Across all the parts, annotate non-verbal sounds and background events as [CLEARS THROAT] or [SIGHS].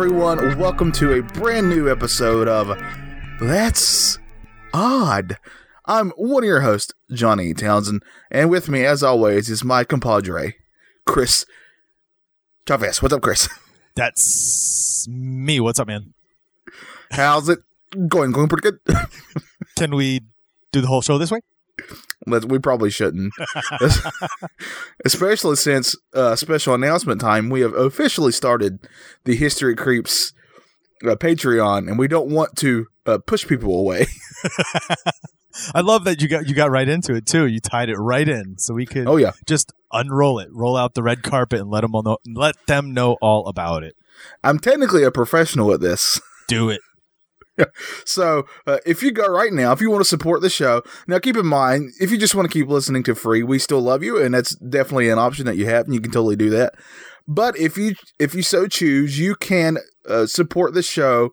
everyone. Welcome to a brand new episode of That's Odd. I'm one of your hosts, Johnny Townsend, and with me, as always, is my compadre, Chris Chavez. What's up, Chris? [LAUGHS] That's me. What's up, man? How's it going? Going pretty good? [LAUGHS] Can we do the whole show this way? We probably shouldn't. [LAUGHS] Especially since uh, special announcement time, we have officially started the History Creeps uh, Patreon, and we don't want to uh, push people away. [LAUGHS] I love that you got you got right into it too. You tied it right in, so we could oh yeah, just unroll it, roll out the red carpet, and let them all know, let them know all about it. I'm technically a professional at this. Do it. [LAUGHS] so uh, if you go right now, if you want to support the show, now keep in mind, if you just want to keep listening to free, we still love you, and that's definitely an option that you have, and you can totally do that. But if you if you so choose, you can uh, support the show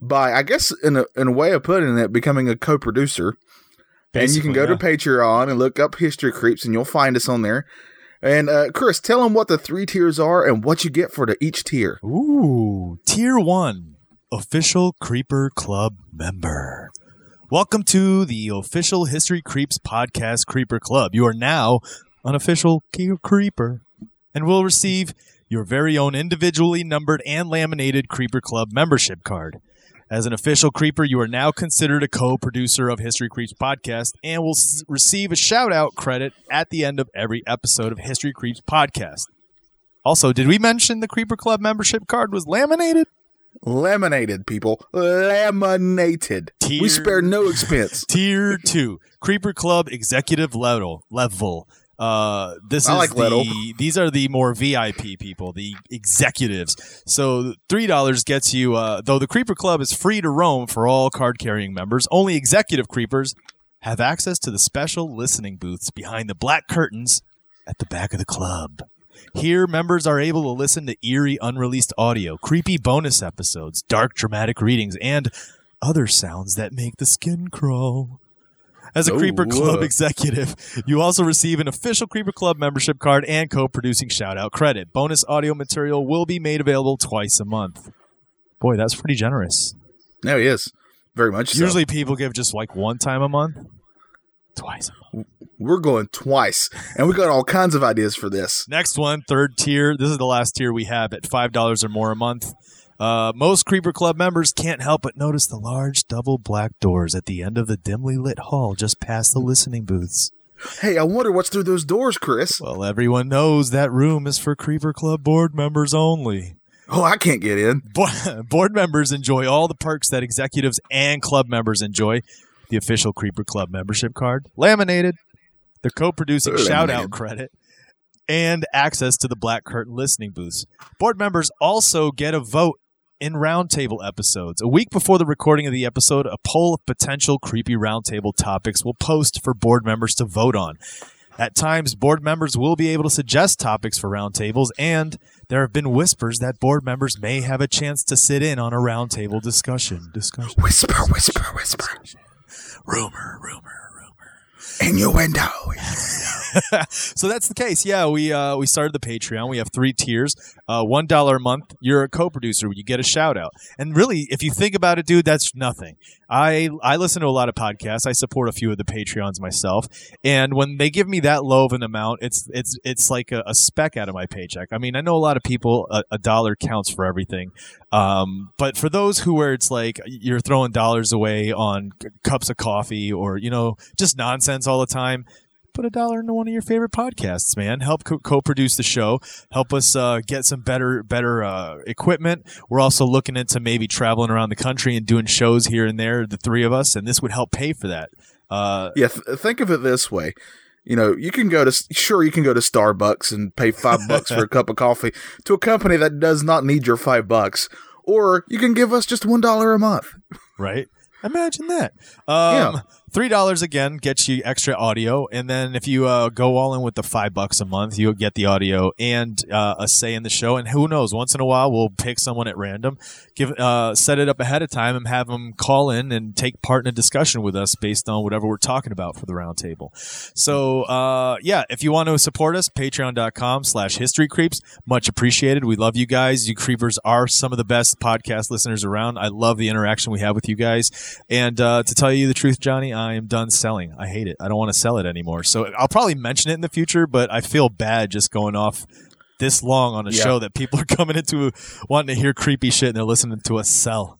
by, I guess, in a in a way of putting it, becoming a co-producer. and you can go yeah. to Patreon and look up History Creeps, and you'll find us on there. And uh, Chris, tell them what the three tiers are and what you get for the each tier. Ooh, tier one, official Creeper Club member. Welcome to the official History Creeps podcast Creeper Club. You are now an official Creeper and will receive your very own individually numbered and laminated Creeper Club membership card. As an official Creeper, you are now considered a co producer of History Creeps podcast and will s- receive a shout out credit at the end of every episode of History Creeps podcast. Also, did we mention the Creeper Club membership card was laminated? Laminated, people. Laminated. Tier- We spare no expense. [LAUGHS] Tier two, Creeper Club executive level level. Uh, this I is like the level. these are the more VIP people, the executives. So three dollars gets you. Uh, though the Creeper Club is free to roam for all card carrying members, only executive creepers have access to the special listening booths behind the black curtains at the back of the club. Here, members are able to listen to eerie, unreleased audio, creepy bonus episodes, dark, dramatic readings, and other sounds that make the skin crawl. As a Oh, Creeper Club whoa. executive, you also receive an official Creeper Club membership card and co producing shout out credit. Bonus audio material will be made available twice a month. Boy, that's pretty generous. No, he is. Very much so. Usually people give just like one time a month. Twice a month. We're going twice, and we got all kinds of ideas for this. Next one, third tier. This is the last tier we have at $5 or more a month. Uh, most Creeper Club members can't help but notice the large double black doors at the end of the dimly lit hall just past the listening booths. Hey, I wonder what's through those doors, Chris. Well, everyone knows that room is for Creeper Club board members only. Oh, I can't get in. Bo- [LAUGHS] board members enjoy all the perks that executives and club members enjoy. The official Creeper Club membership card, laminated, the co-producing shout out credit, and access to the Black Curtain listening booths. Board members also get a vote in roundtable episodes. A week before the recording of the episode, a poll of potential creepy roundtable topics will post for board members to vote on. At times, board members will be able to suggest topics for roundtables, and there have been whispers that board members may have a chance to sit in on a roundtable discussion. Discussion. Whisper, whisper, whisper. Rumor, rumor, rumor. Innuendo. [LAUGHS] so that's the case. Yeah, we uh, we started the Patreon. We have three tiers. Uh, One dollar a month. You're a co-producer. You get a shout out. And really, if you think about it, dude, that's nothing. I I listen to a lot of podcasts. I support a few of the Patreons myself. And when they give me that low of an amount, it's it's it's like a, a speck out of my paycheck. I mean, I know a lot of people a, a dollar counts for everything. Um, but for those who where it's like you're throwing dollars away on c- cups of coffee or you know just nonsense all the time put a dollar into one of your favorite podcasts, man. Help co- co-produce the show. Help us uh, get some better better uh, equipment. We're also looking into maybe traveling around the country and doing shows here and there, the three of us, and this would help pay for that. Uh, Yeah, th- think of it this way. You know, you can go to sure you can go to Starbucks and pay five bucks for a [LAUGHS] cup of coffee to a company that does not need your five bucks, or you can give us just one dollar a month. right? Imagine that. Um, Yeah. Three dollars again gets you extra audio, and then if you uh, go all in with the five bucks a month, you'll get the audio and uh, a say in the show. And who knows? Once in a while, we'll pick someone at random, give uh, set it up ahead of time, and have them call in and take part in a discussion with us based on whatever we're talking about for the roundtable. So uh, yeah, if you want to support us, Patreon.com/slash History Creeps, much appreciated. We love you guys. You creepers are some of the best podcast listeners around. I love the interaction we have with you guys. And uh, to tell you the truth, Johnny, I am done selling. I hate it. I don't want to sell it anymore. So I'll probably mention it in the future, but I feel bad just going off this long on a Yeah. show that people are [LAUGHS] coming into wanting to hear creepy shit and they're listening to us sell.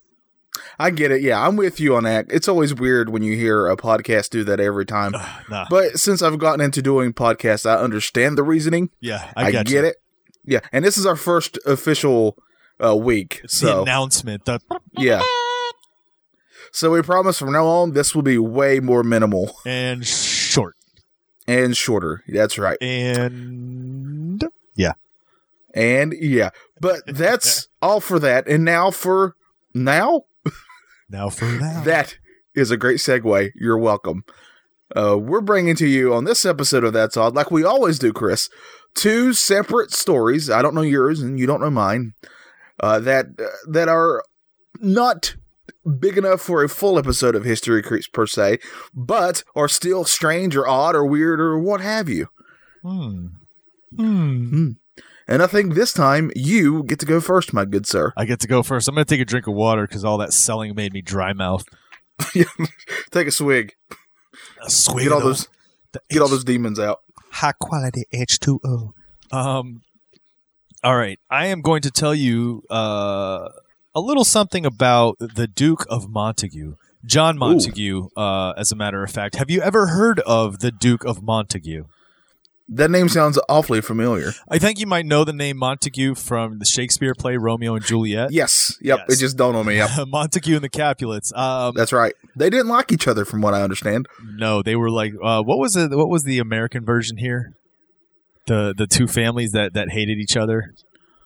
I get it. Yeah, I'm with you on that. It's always weird when you hear a podcast do that every time. [SIGHS] Nah. But since I've gotten into doing podcasts, I understand the reasoning. yeah, I, I, get, you. it. Yeah, and this is our first official uh, week. The So announcement. The, yeah. So we promise from now on this will be way more minimal [LAUGHS] and short. and shorter. That's right. And yeah. And yeah, but [LAUGHS] that's all for that. And now for now, now for now. [LAUGHS] that is a great segue. You're welcome. Uh, we're bringing to you on this episode of That's Odd, like we always do, Chris, two separate stories. I don't know yours, and you don't know mine. Uh, that uh, that are not big enough for a full episode of History Creeps per se, but are still strange or odd or weird or what have you. Hmm. Hmm. hmm. And I think this time you get to go first, my good sir. I get to go first. I'm going to take a drink of water because all that selling made me dry mouth. [LAUGHS] Take a swig. A swig Get all those get all those demons out. high quality H2O. Um, all right. I am going to tell you uh, a little something about the Duke of Montague. John Montague, uh, as a matter of fact. Have you ever heard of the Duke of Montague? That name sounds awfully familiar. I think you might know the name Montague from the Shakespeare play Romeo and Juliet. Yes. Yep. Yes. It just dawned on me. Yep. [LAUGHS] Montague and the Capulets. Um, That's right. They didn't like each other, from what I understand. No, they were like, uh, what was it? What was the American version here? The the two families that that hated each other.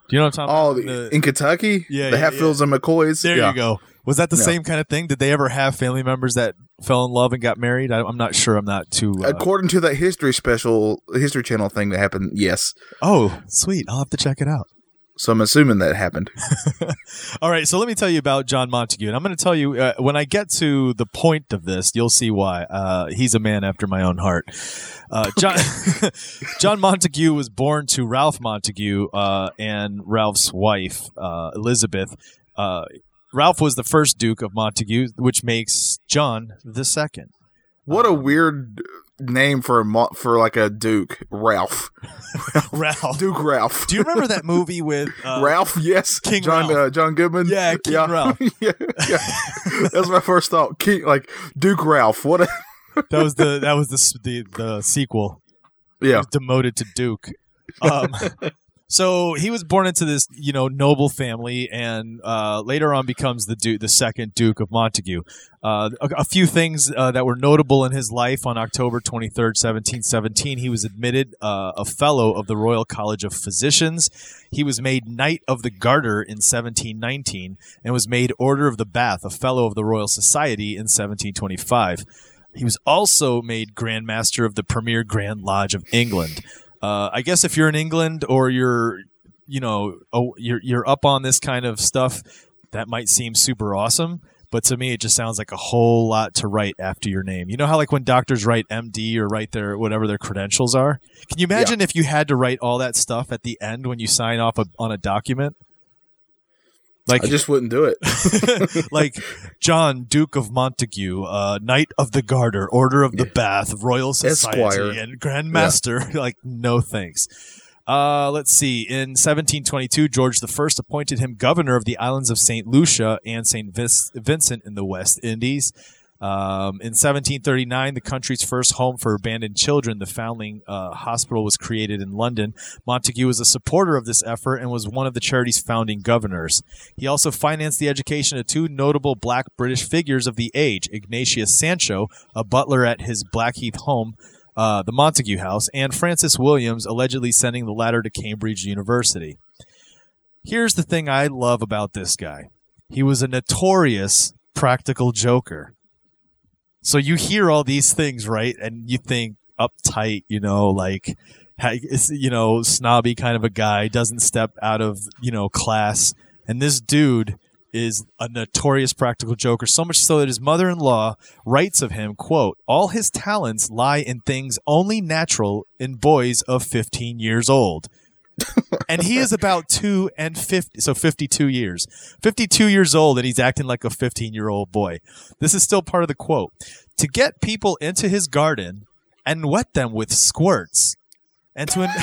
Do you know what I'm talking Oh, about? the, in Kentucky, Yeah, the yeah, Hatfields and McCoys. there yeah. you go. Was that the Yeah. same kind of thing? Did they ever have family members that fell in love and got married? I, I'm not sure. I'm not too. Uh, According to that History Special, History Channel thing that happened, yes. oh, sweet! I'll have to check it out. So I'm assuming that happened. [LAUGHS] All right, so let me tell you about John Montague, and I'm going to tell you uh, when I get to the point of this, you'll see why. Uh, he's a man after my own heart. Uh, John [LAUGHS] John Montague was born to Ralph Montague uh, and Ralph's wife uh, Elizabeth. Uh, Ralph was the first Duke of Montague, which makes John the second. What a weird name for a mo- for like a Duke, Ralph, [LAUGHS] Ralph. Duke Ralph. Do you remember that movie with [LAUGHS] uh, Ralph, yes, King John Ralph. Uh, John Goodman. Yeah, King [LAUGHS] Ralph. yeah, yeah. That's my first thought. King, like Duke Ralph. What? A, That was the that was the the, the sequel. yeah, demoted to Duke. Um, so he was born into this, you know, noble family, and uh, later on becomes the Duke, the second Duke of Montague. Uh, a, a few things uh, that were notable in his life on October twenty third, seventeen seventeen. He was admitted uh, a fellow of the Royal College of Physicians. He was made Knight of the Garter in seventeen nineteen, and was made Order of the Bath, a fellow of the Royal Society in seventeen twenty five. He was also made Grand Master of the Premier Grand Lodge of England. Uh, I guess if you're in England or you're, you know, oh, you're you're up on this kind of stuff, that might seem super awesome. But to me, it just sounds like a whole lot to write after your name. You know how like when doctors write MD or write their whatever their credentials are. Can you imagine if you had to write all that stuff at the end when you sign off a, on a document? Like I just wouldn't do it. [LAUGHS] like John, Duke of Montague, uh, Knight of the Garter, Order of the Bath, Royal Society, Esquire. and Grand Master. [LAUGHS] like, no thanks. Uh, let's see. In 1722, George I appointed him governor of the islands of St. Lucia and St. Vincent in the West Indies. Um, in 1739, the country's first home for abandoned children, the Foundling uh, Hospital, was created in London. Montague was a supporter of this effort and was one of the charity's founding governors. He also financed the education of two notable black British figures of the age Ignatius Sancho, a butler at his Blackheath home, uh, the Montague House, and Francis Williams, allegedly sending the latter to Cambridge University. Here's the thing I love about this guy he was a notorious practical joker. So you hear all these things, right? And you think uptight, you know, like you know, snobby kind of a guy, doesn't step out of, you know, class. And this dude is a notorious practical joker, so much so that his mother-in-law writes of him, quote, all his talents lie in things only natural in boys of 15 years old. And he is about two and 50, so 52 years. 52 years old, and he's acting like a 15 year old boy. This is still part of the quote. To get people into his garden and wet them with squirts, and to. In- [LAUGHS]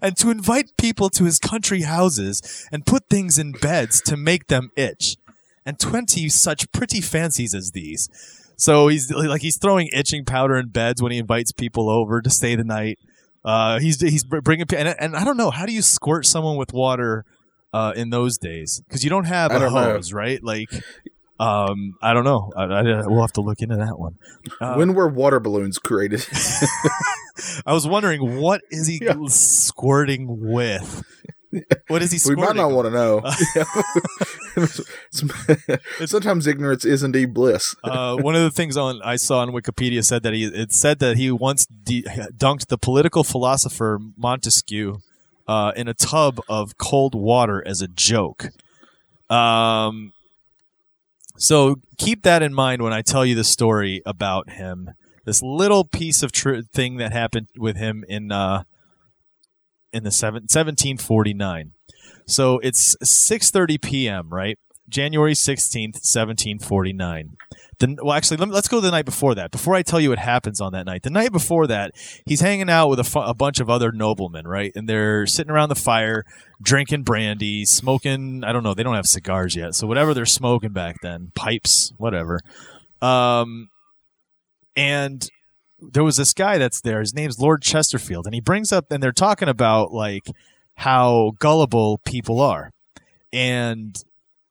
and to invite people to his country houses and put things in beds to make them itch, and twenty such pretty fancies as these. So he's like he's throwing itching powder in beds when he invites people over to stay the night. Uh, he's he's bringing and, and I don't know how do you squirt someone with water uh, in those days because you don't have I a don't know. hose, right? Like, um, I don't know. I, I, we'll have to look into that one. Uh, when were water balloons created? [LAUGHS] I was wondering what is he [LAUGHS] Yeah. squirting with? What is he we might not want to know. [LAUGHS] Sometimes ignorance is indeed bliss. uh, one of the things on I saw on Wikipedia said that he it said that he once de- dunked the political philosopher Montesquieu uh, in a tub of cold water as a joke. Um, so keep that in mind when I tell you the story about him. This little piece of tr- thing that happened with him in uh, in the seven- 1749. So it's 6:30 p.m. right? January 16th, 1749. The, well, actually, let let's go the night before that. Before I tell you what happens on that night, the night before that, he's hanging out with a, fu- a bunch of other noblemen, right? And they're sitting around the fire, drinking brandy, smoking. I don't know. They don't have cigars yet, so whatever they're smoking back then, pipes, whatever. Um, and there was this guy that's there. His name's Lord Chesterfield, and he brings up, and they're talking about like how gullible people are, and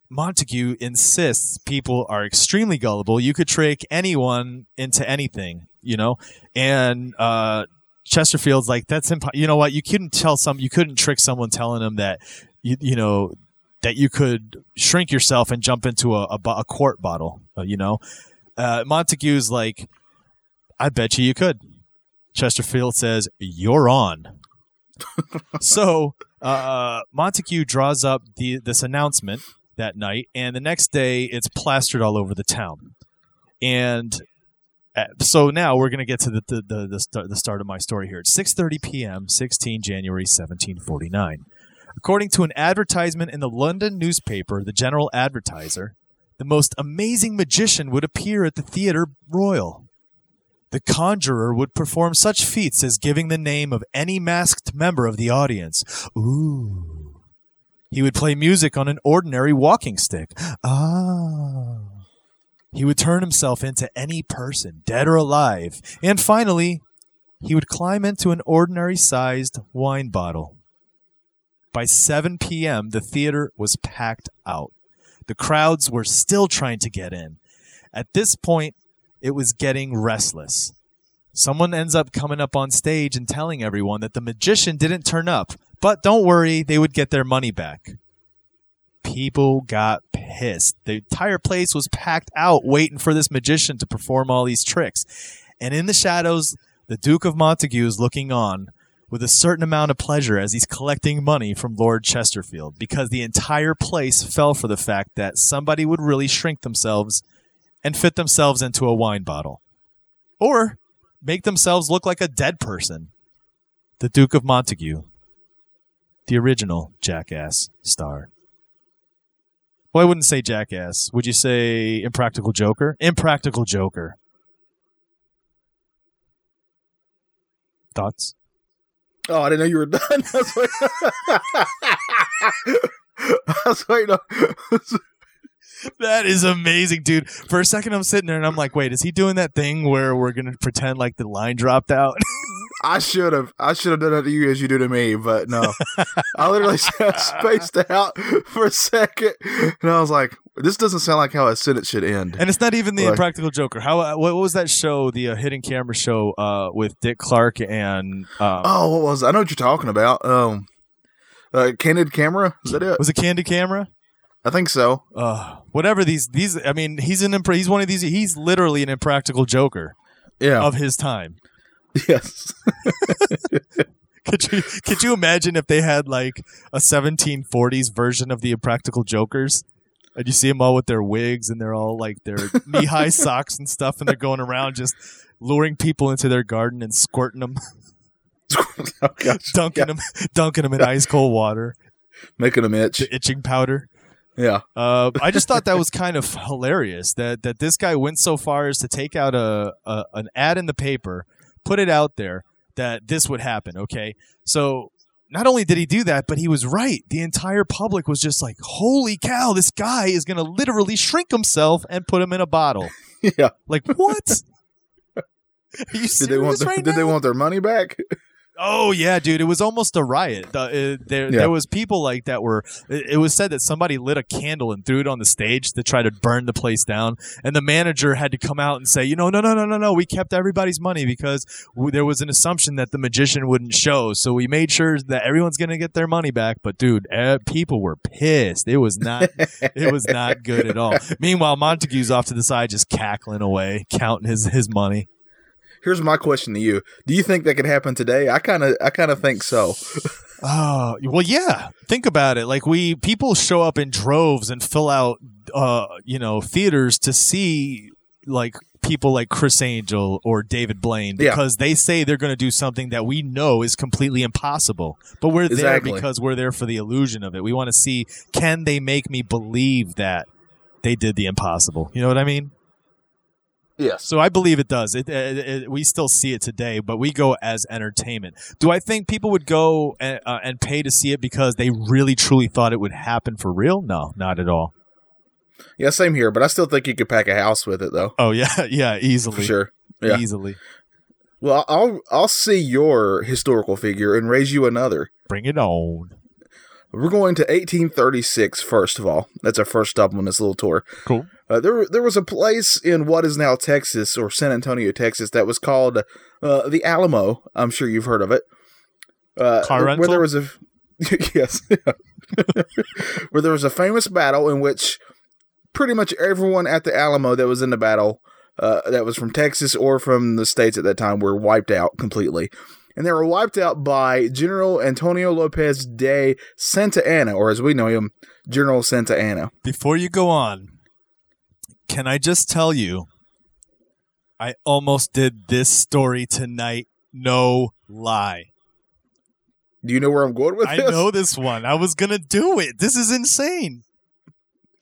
Montague insists people are extremely gullible. You could trick anyone into anything, you know, and uh, Chesterfield's like that's impo- you know what you couldn't tell some you couldn't trick someone telling them that you you know that you could shrink yourself and jump into a, a, a quart bottle, uh, you know. Uh, Montague's like, I bet you you could. Chesterfield says, You're on. [LAUGHS] so uh, Montague draws up the, this announcement that night, and the next day it's plastered all over the town. And uh, so now we're going to get to the the, the, the, start, the start of my story here. It's 6.30 p.m., 16 January 1749. According to an advertisement in the London newspaper, the General Advertiser, the most amazing magician would appear at the Theatre Royal. The conjurer would perform such feats as giving the name of any masked member of the audience. Ooh. He would play music on an ordinary walking stick. Ah. He would turn himself into any person, dead or alive. And finally, he would climb into an ordinary sized wine bottle. By 7 p.m., the theater was packed out. The crowds were still trying to get in. At this point, it was getting restless. Someone ends up coming up on stage and telling everyone that the magician didn't turn up, but don't worry, they would get their money back. People got pissed. The entire place was packed out waiting for this magician to perform all these tricks. And in the shadows, the Duke of Montague is looking on with a certain amount of pleasure as he's collecting money from Lord Chesterfield because the entire place fell for the fact that somebody would really shrink themselves and fit themselves into a wine bottle or make themselves look like a dead person. The Duke of Montague, the original jackass star. Well, I wouldn't say jackass. Would you say impractical joker? Impractical joker. Thoughts? Oh, I didn't know you were done. [LAUGHS] I was waiting on- [LAUGHS] [LAUGHS] That is amazing, dude. For a second, I'm sitting there and I'm like, wait, is he doing that thing where we're going to pretend like the line dropped out? [LAUGHS] I should have. I should have done that to you as you do to me, but no. I literally [LAUGHS] spaced out for a second, and I was like, "This doesn't sound like how a sentence should end." and it's not even the Right. impractical joker. How uh, what, was that show, the uh, hidden camera show uh, with Dick Clark and uh, Oh, what was? I know what you're talking about. Um, uh, candid camera. Is that it? was it Candy Camera? I think so. Uh, whatever these these. I mean, he's an impr- he's one of these. He's literally an impractical joker Yeah. of his time. yes. [LAUGHS] Could you could you imagine if they had like a 1740s version of the impractical jokers? And you see them all with their wigs and they're all like their [LAUGHS] knee high socks and stuff, and they're going around just luring people into their garden and squirting them, [LAUGHS] oh dunking them, dunking them in ice cold water, Making them itch. the itching powder. Yeah. Uh, I just thought that was [LAUGHS] kind of hilarious that that this guy went so far as to take out a, a an ad in the paper, put it out there that this would happen. Okay, so not only did he do that, but he was right. The entire public was just like, "Holy cow! This guy is going to literally shrink himself and put him in a bottle." [LAUGHS] Yeah. Like what? [LAUGHS] Did they want their, right did they want their money back? Oh yeah, dude! It was almost a riot. The, uh, there, Yeah. there was people like that were. It, it was said that somebody lit a candle and threw it on the stage to try to burn the place down, and the manager had to come out and say, you know, no, no, no, no, no, we kept everybody's money because w- there was an assumption that the magician wouldn't show, so we made sure that everyone's gonna get their money back. But dude, eh, people were pissed. It was not. [LAUGHS] it was not good at all. Meanwhile, Montague's off to the side just cackling away, counting his his money. Here's my question to you: Do you think that could happen today? I kind of, I kind of think so. [LAUGHS] Oh, well, yeah. Think about it. Like we people show up in droves and fill out, uh, you know, theaters to see like people like Criss Angel or David Blaine Yeah. because they say they're going to do something that we know is completely impossible. But we're Exactly. there because we're there for the illusion of it. We want to see can they make me believe that they did the impossible. You know what I mean? Yes. So I believe it does. It, it, it we still see it today, but we go as entertainment. Do I think people would go and, uh, and pay to see it because they really truly thought it would happen for real? No, not at all. Yeah, same here. But I still think you could pack a house with it, though. Oh yeah, [LAUGHS] yeah, easily, For sure. Yeah. easily. Well, I'll I'll see your historical figure and raise you another. Bring it on. We're going to 1836 first of all. That's our first stop on this little tour. Cool. Uh, there, there was a place in what is now Texas or San Antonio, Texas, that was called uh, the Alamo. I'm sure you've heard of it. Uh, Car where there was a [LAUGHS] yes, [LAUGHS] where there was a famous battle in which pretty much everyone at the Alamo that was in the battle, uh, that was from Texas or from the states at that time, were wiped out completely. And they were wiped out by General Antonio Lopez de Santa Anna, or as we know him, General Santa Anna. Before you go on, can I just tell you, I almost did this story tonight. No lie. Do you know where I'm going with I this? know this one. I was gonna do it. This is insane.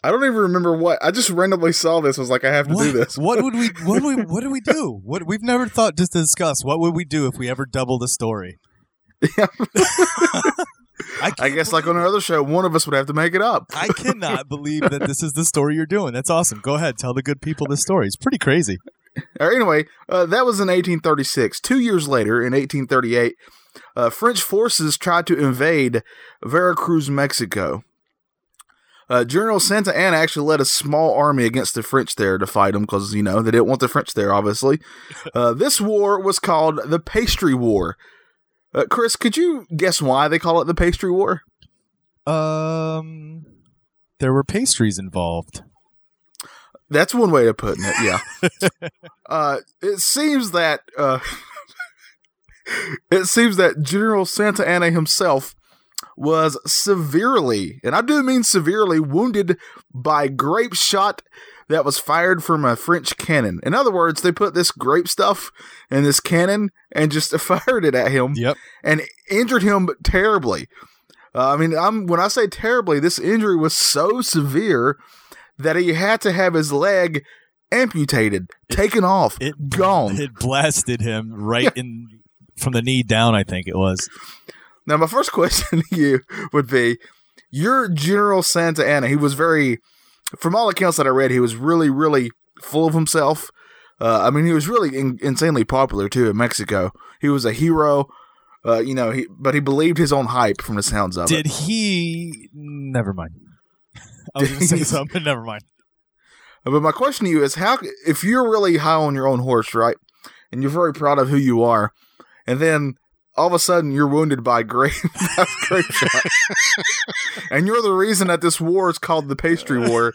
I don't even remember what. I just randomly saw this. Was like, I have to what, do this. what would we? What would we? [LAUGHS] What do we do? What we've never thought just to discuss. What would we do if we ever double the story? Yeah. [LAUGHS] [LAUGHS] I, I guess, like on another show, one of us would have to make it up. I cannot believe that this is the story you're doing. That's awesome. Go ahead, tell the good people this story. It's pretty crazy. Or anyway, uh, that was in 1836. Two years later, in 1838, uh, French forces tried to invade Veracruz, Mexico. Uh, General Santa Anna actually led a small army against the French there to fight them because, you know, they didn't want the French there, obviously. Uh, this war was called the Pastry War. Uh, Chris, could you guess why they call it the Pastry War? Um, there were pastries involved. That's one way of putting it. Yeah. [LAUGHS] uh, it seems that uh, [LAUGHS] it seems that General Santa Anna himself was severely, and I do mean severely, wounded by grape shot that was fired from a French cannon. In other words, they put this grape stuff in this cannon and just [LAUGHS] fired it at him Yep. and injured him terribly. Uh, I mean, I'm when I say terribly, this injury was so severe that he had to have his leg amputated, taken off, It gone. It blasted him right in from the knee down. I think it was. Now, my first [LAUGHS] question to you would be: Your General Santa Anna, he was very, from all accounts that I read, he was really, really full of himself. Uh, I mean, he was really in- insanely popular too in Mexico. He was a hero. Uh, you know, he but he believed his own hype from the sounds of it. Did it. he? Never mind. I was going [LAUGHS] to say something. but Never mind. But my question to you is: How, if you're really high on your own horse, right, and you're very proud of who you are, and then all of a sudden you're wounded by grape, [LAUGHS] grape shot. [LAUGHS] and you're the reason that this war is called the pastry war.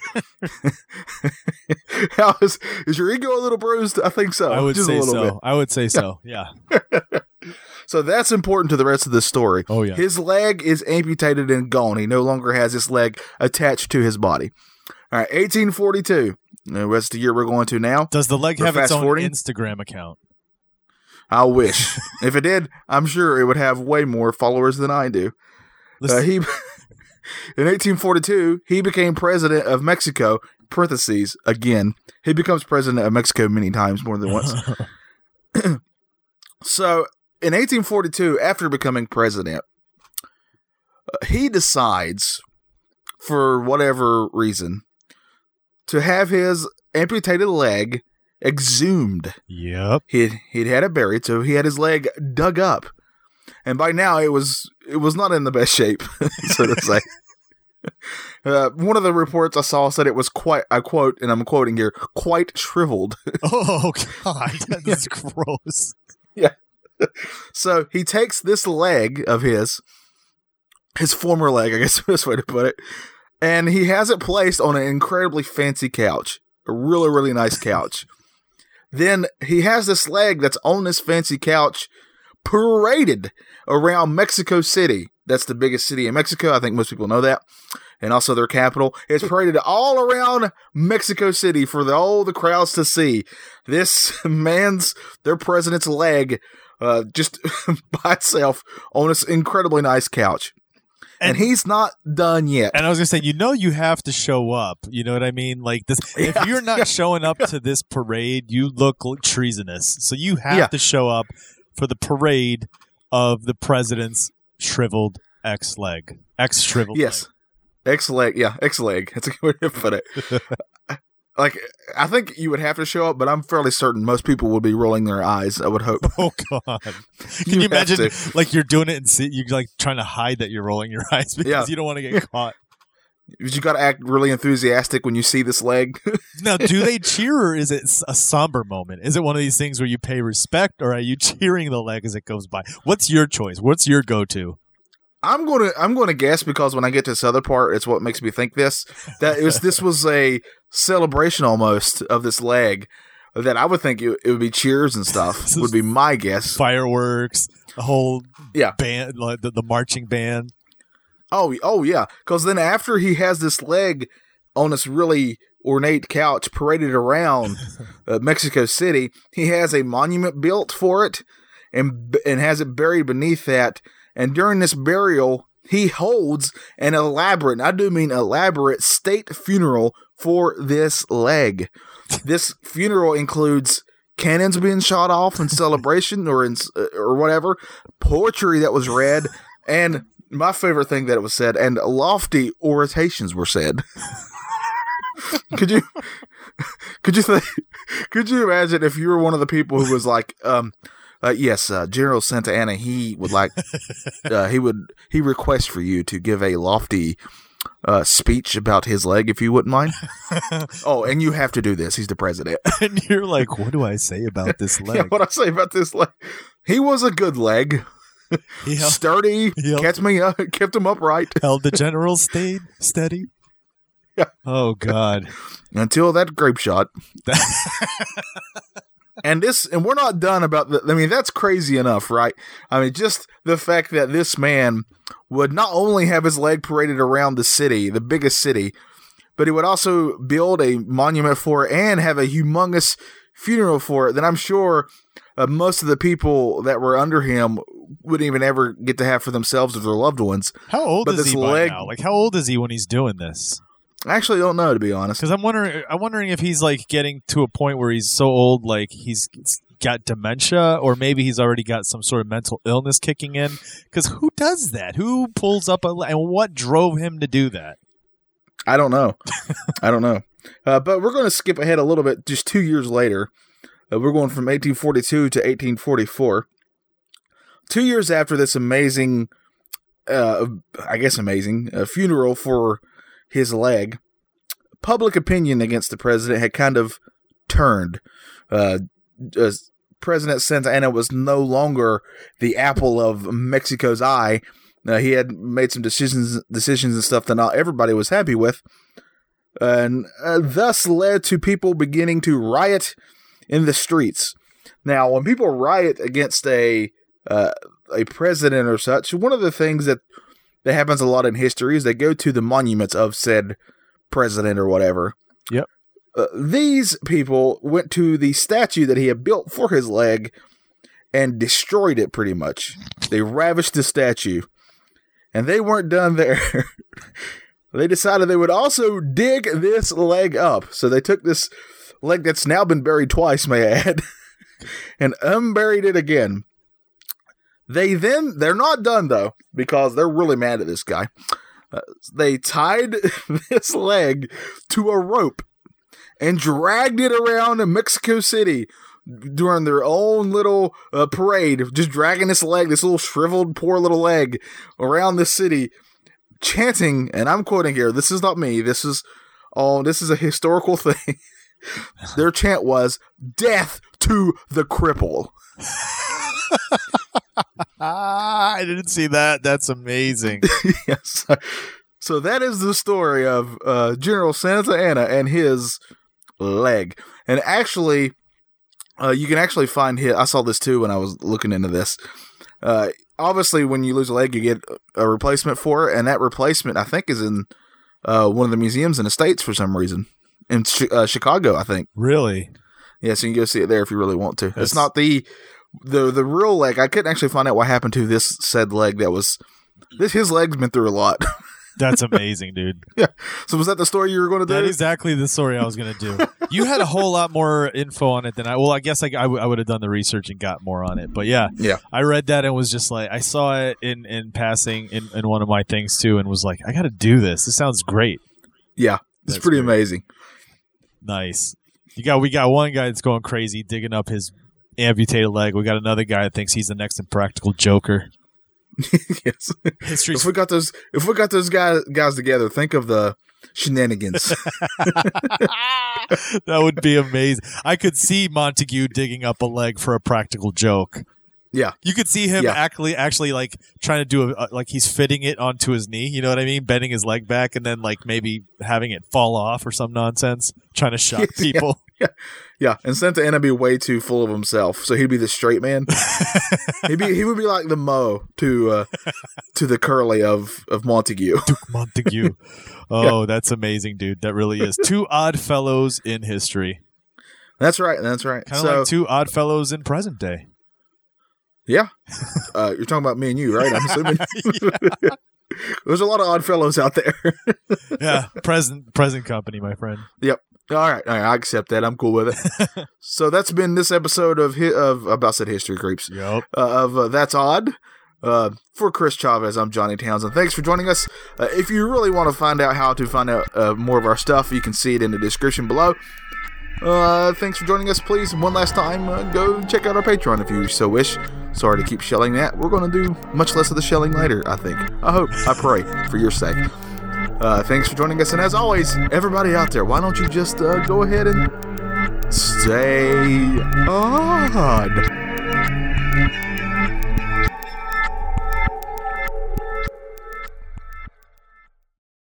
[LAUGHS] How is, is your ego a little bruised? I think so. I would Just a say little so. bit. I would say so. Yeah. So that's important to the rest of the story. Oh yeah. His leg is amputated and gone. He no longer has his leg attached to his body. All right, 1842. The rest of the year we're going to now. Does the leg We're have its own fast-forwarding? Instagram account? I wish. if it did, I'm sure it would have way more followers than I do. Uh, he [LAUGHS] in 1842 he became president of Mexico. Parentheses again. He becomes president of Mexico many times, more than once. [LAUGHS] [CLEARS THROAT] so in 1842, after becoming president, uh, he decides, for whatever reason, to have his amputated leg exhumed. yep. He'd he'd had it buried, so he had his leg dug up, and by now it was it was not in the best shape, [LAUGHS] so to say. [LAUGHS] Uh, one of the reports I saw said it was quite, I quote, and I'm quoting here, quite shriveled. [LAUGHS] Oh god, that's gross. Yeah. So he takes this leg of his, his former leg, I guess is the best way to put it, and he has it placed on an incredibly fancy couch, a really, really nice couch. Then he has this leg that's on this fancy couch paraded around Mexico City. That's the biggest city in Mexico. I think most people know that. And also their capital. It's [LAUGHS] paraded all around Mexico City for the, all the crowds to see. This [LAUGHS] man's, their president's leg, uh, just [LAUGHS] by itself on this incredibly nice couch. And, And- he's not done yet. And I was gonna say, you know, you have to show up. You know what I mean? Like this, [LAUGHS] if you're not yeah. showing up to this parade, you look treasonous. So you have Yeah. to show up for the parade of the president's shriveled X leg, X shriveled. Yes. X leg, yeah, X leg. That's a good way to put it. [LAUGHS] like, I think you would have to show up, but I'm fairly certain most people would be rolling their eyes. I would hope. [LAUGHS] Oh God! [LAUGHS] Can You you, imagine to. like you're doing it and see, you're like trying to hide that you're rolling your [LAUGHS] eyes because Yeah. you don't want to get caught. You got to act really enthusiastic when you see this leg. Now, do they cheer or is it a somber moment? Is it one of these things where you pay respect or are you cheering the leg as it goes by? What's your choice? What's your go-to? I'm gonna I'm gonna guess because when I get to this other part, it's what makes me think this that it was this was a celebration almost of this leg. That I would think it, it would be cheers and stuff. [LAUGHS] would be my guess. Fireworks, the whole Yeah. band, like the, the marching band. Oh, oh yeah. Because then after he has this leg on this really ornate couch paraded around [LAUGHS] uh, Mexico City, he has a monument built for it, and and has it buried beneath that. And during this burial, he holds an elaborate, and I do mean elaborate, state funeral for this leg. this funeral includes cannons being shot off in celebration or in uh, or whatever, poetry that was read, and my favorite thing that was said, and lofty orations were said. [LAUGHS] could you [LAUGHS] could you think could you imagine if you were one of the people who was like um uh, yes, uh, General Santa Anna. He would like. [LAUGHS] uh, he would. He requests for you to give a lofty uh, speech about his leg, if you wouldn't mind. [LAUGHS] oh, and you have to do this. He's the president. [LAUGHS] And you're like, what do I say about this yeah, leg? what I say about this leg? He was a good leg, he held, sturdy, he held- kept me up, kept him upright held the general stayed steady. Yeah. Oh God. until that grape shot. And this, and we're not done about the. I mean, that's crazy enough, right? I mean, just the fact that this man would not only have his leg paraded around the city, the biggest city, but he would also build a monument for it and have a humongous funeral for it. That I'm sure uh, most of the people that were under him wouldn't even ever get to have for themselves or their loved ones. How old But is this he by leg- now? Like, how old is he when he's doing this? I actually don't know, to be honest. Because I'm wondering, I'm wondering if he's like getting to a point where he's so old, like he's got dementia, or maybe he's already got some sort of mental illness kicking in. Because who does that? Who pulls up a and what drove him to do that? I don't know. [LAUGHS] I don't know. Uh, but we're going to skip ahead a little bit. Just two years later, uh, we're going from 1842 to 1844. Two years after this amazing, uh, I guess amazing uh, funeral for his leg, public opinion against the president had kind of turned. Uh, President Santa Anna was no longer the apple of Mexico's eye. Uh, he had made some decisions, decisions and stuff that not everybody was happy with, and uh, thus led to people beginning to riot in the streets. Now, when people riot against a uh, a president or such, one of the things that that happens a lot in history is they go to the monuments of said president or whatever. Yep. Uh, these people went to the statue that he had built for his leg and destroyed it pretty much. They ravished the statue. And they weren't done there. [LAUGHS] they decided they would also dig this leg up. So they took this leg that's now been buried twice, may I add, [LAUGHS] and unburied it again. They then, they're not done though, because they're really mad at this guy. Uh, they tied [LAUGHS] this leg to a rope and dragged it around in Mexico City during their own little uh, parade, just dragging this leg, this little shriveled, poor little leg, around the city, chanting. And I'm quoting here. This is not me. This is oh, this is a historical [LAUGHS] thing. [LAUGHS] Their chant was "Death to the cripple." [LAUGHS] I didn't see that. That's amazing. [LAUGHS] yes. So that is the story of uh, General Santa Anna and his leg. And actually, uh, you can actually find his. I saw this too when I was looking into this. Uh, obviously, when you lose a leg, you get a replacement for it, and that replacement, I think, is in uh, one of the museums in the states for some reason in uh, Chicago. I think. Really? Yeah, so you can go see it there if you really want to. That's... It's not the the the real leg. I couldn't actually find out what happened to this said leg. That was this. His leg's been through a lot. [LAUGHS] That's amazing, dude. [LAUGHS] yeah. So was that the story you were going to do? That exactly the story I was going to do. you had a whole lot more info on it than I. Well, I guess I, I, w- I would have done the research and got more on it. But yeah, yeah, I read that and was just like, I saw it in in passing in, in one of my things too, and was like, I got to do this. This sounds great. Yeah, it's that's pretty great. amazing. Nice. You got we got one guy that's going crazy digging up his amputated leg. We got another guy that thinks he's the next impractical Joker. [LAUGHS] yes. History's if we got those if we got those guys guys together, think of the shenanigans. [LAUGHS] [LAUGHS] that would be amazing. I could see Montague digging up a leg for a practical joke. Yeah, you could see him yeah. actually, actually like trying to do a, like he's fitting it onto his knee. You know what I mean? Bending his leg back and then like maybe having it fall off or some nonsense, trying to shock people. Yeah, [LAUGHS] yeah. And Santa Anna be way too full of himself, so he'd be the straight man. [LAUGHS] he'd be he would be like the Moe to uh, to the curly of of Montague. [LAUGHS] Duke Montague. Oh, yeah. that's amazing, dude. That really is two odd fellows in history. That's right. That's right. Kind of so, like two odd fellows in present day. Yeah. Uh, you're talking about me and you, right? I'm assuming. There's a lot of odd fellows out there. yeah, present present company, my friend. Yep. All right, all right, I accept that. I'm cool with it. [LAUGHS] so that's been this episode of hi- of about said history creeps. Yep. Uh, of uh, that's odd. Uh, for Chris Chavez, I'm Johnny Townsend. Thanks for joining us. Uh, if you really want to find out how to find out uh, more of our stuff, you can see it in the description below. Uh, thanks for joining us. Please, one last time, uh, go check out our Patreon if you so wish. Sorry to keep shelling that. We're going to do much less of the shelling later, I think. I hope. I pray for your sake. Uh, thanks for joining us, and as always, everybody out there, why don't you just uh, go ahead and stay odd?